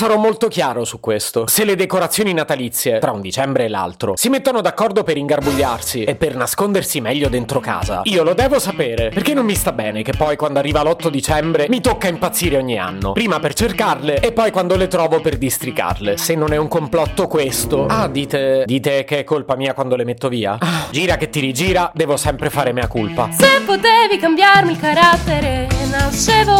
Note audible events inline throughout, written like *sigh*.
sarò molto chiaro su questo. Se le decorazioni natalizie, tra un dicembre e l'altro, si mettono d'accordo per ingarbugliarsi e per nascondersi meglio dentro casa, io lo devo sapere, perché non mi sta bene che poi quando arriva l'8 dicembre mi tocca impazzire ogni anno. Prima per cercarle e poi quando le trovo per districarle. Se non è un complotto questo. Ah, dite. Dite che è colpa mia quando le metto via? Ah, gira che ti rigira, devo sempre fare mea colpa. Se potevi cambiarmi il carattere, nascevo.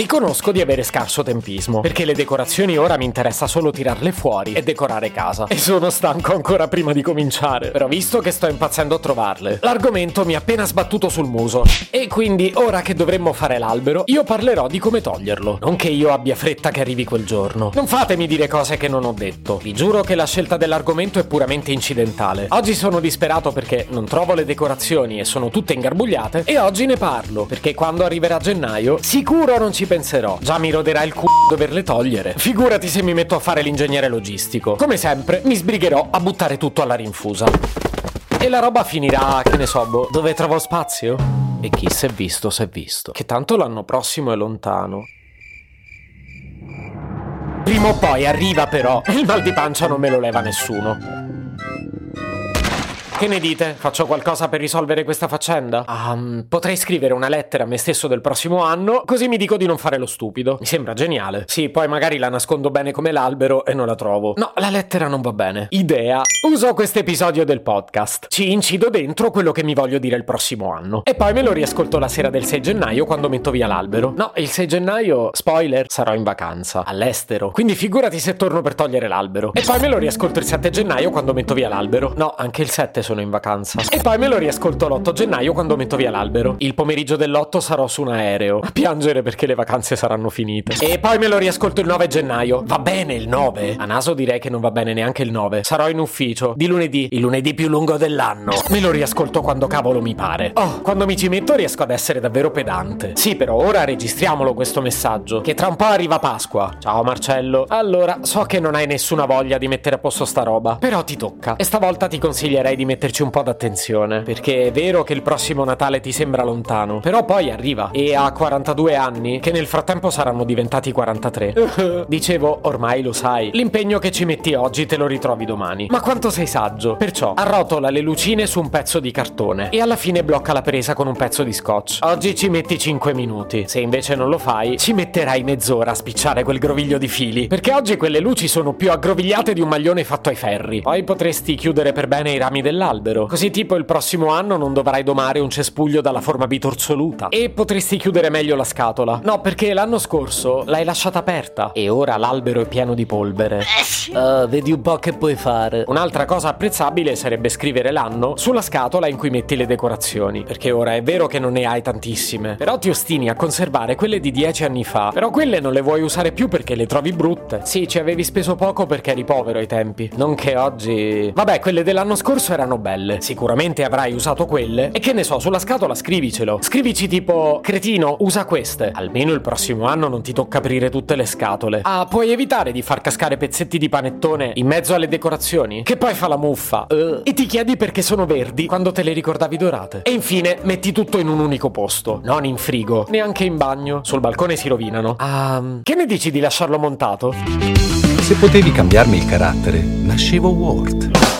Riconosco di avere scarso tempismo, perché le decorazioni ora mi interessa solo tirarle fuori e decorare casa. E sono stanco ancora prima di cominciare. Però visto che sto impazzendo a trovarle, l'argomento mi ha appena sbattuto sul muso. E quindi, ora che dovremmo fare l'albero, io parlerò di come toglierlo. Non che io abbia fretta che arrivi quel giorno. Non fatemi dire cose che non ho detto. Vi giuro che la scelta dell'argomento è puramente incidentale. Oggi sono disperato perché non trovo le decorazioni e sono tutte ingarbugliate. E oggi ne parlo, perché quando arriverà gennaio, sicuro non ci penserò. Già mi roderà il c***o doverle togliere. Figurati se mi metto a fare l'ingegnere logistico. Come sempre, mi sbrigherò a buttare tutto alla rinfusa. E la roba finirà, che ne so, boh, dove trovo spazio? E chi si è visto, si è visto. Che tanto l'anno prossimo è lontano. Prima o poi arriva però, e il mal di pancia non me lo leva nessuno. Che ne dite? Faccio qualcosa per risolvere questa faccenda? Um, potrei scrivere una lettera a me stesso del prossimo anno, così mi dico di non fare lo stupido. Mi sembra geniale. Sì, poi magari la nascondo bene come l'albero e non la trovo. No, la lettera non va bene. Idea. Uso questo episodio del podcast. Ci incido dentro quello che mi voglio dire il prossimo anno. E poi me lo riascolto la sera del 6 gennaio quando metto via l'albero. No, il 6 gennaio, spoiler, sarò in vacanza. All'estero. Quindi figurati se torno per togliere l'albero. E poi me lo riascolto il 7 gennaio quando metto via l'albero. No, anche il 7 sono in vacanza. E poi me lo riascolto l'8 gennaio quando metto via l'albero. Il pomeriggio dell'8 sarò su un aereo. A piangere perché le vacanze saranno finite. E poi me lo riascolto il 9 gennaio. Va bene il 9? A naso direi che non va bene neanche il 9. Sarò in ufficio. Di lunedì. Il lunedì più lungo dell'anno. Me lo riascolto quando cavolo mi pare. Oh, quando mi ci metto riesco ad essere davvero pedante. Sì, però ora registriamolo questo messaggio. Che tra un po' arriva Pasqua. Ciao Marcello. Allora, so che non hai nessuna voglia di mettere a posto sta roba. Però ti tocca. E stavolta ti consiglierei di metterci un po' d'attenzione. Perché è vero che il prossimo Natale ti sembra lontano. Però poi arriva. E ha 42 anni, che nel frattempo saranno diventati 43. *laughs* Dicevo, ormai lo sai. L'impegno che ci metti oggi te lo ritrovi domani. Ma quanto sei saggio. Perciò, arrotola le lucine su un pezzo di cartone. E alla fine blocca la presa con un pezzo di scotch. Oggi ci metti 5 minuti. Se invece non lo fai, ci metterai mezz'ora a spicciare quel groviglio di fili. Perché oggi quelle luci sono più aggrovigliate di un maglione fatto ai ferri. Poi potresti chiudere per bene i rami dell'albero. Così tipo il prossimo anno non dovrai domare un cespuglio dalla forma bitorzoluta. E potresti chiudere meglio la scatola. No, perché l'anno scorso l'hai lasciata aperta. E ora l'albero è pieno di polvere. Ah, vedi un po' che puoi fare. Un'altra cosa apprezzabile sarebbe scrivere l'anno sulla scatola in cui metti le decorazioni. Perché ora è vero che non ne hai tantissime. Però ti ostini a conservare quelle di dieci anni fa. Però quelle non le vuoi usare più perché le trovi brutte. Sì, ci avevi speso poco perché eri povero ai tempi. Non che oggi. Vabbè, quelle dell'anno scorso erano belle. Sicuramente avrai usato quelle. E che ne so, sulla scatola scrivicelo. Scrivici tipo: Cretino, usa queste. Almeno il prossimo anno non ti tocca aprire tutte le scatole. Ah, puoi evitare di far cascare pezzetti di panettone in mezzo alle decorazioni? Che poi fa la muffa. Uh. E ti chiedi perché sono verdi quando te le ricordavi dorate. E infine metti tutto in un unico posto. Non in frigo, neanche in bagno. Sul balcone si rovinano. Ah, che ne dici di lasciarlo montato? Se potevi cambiarmi il carattere, nascevo Ward.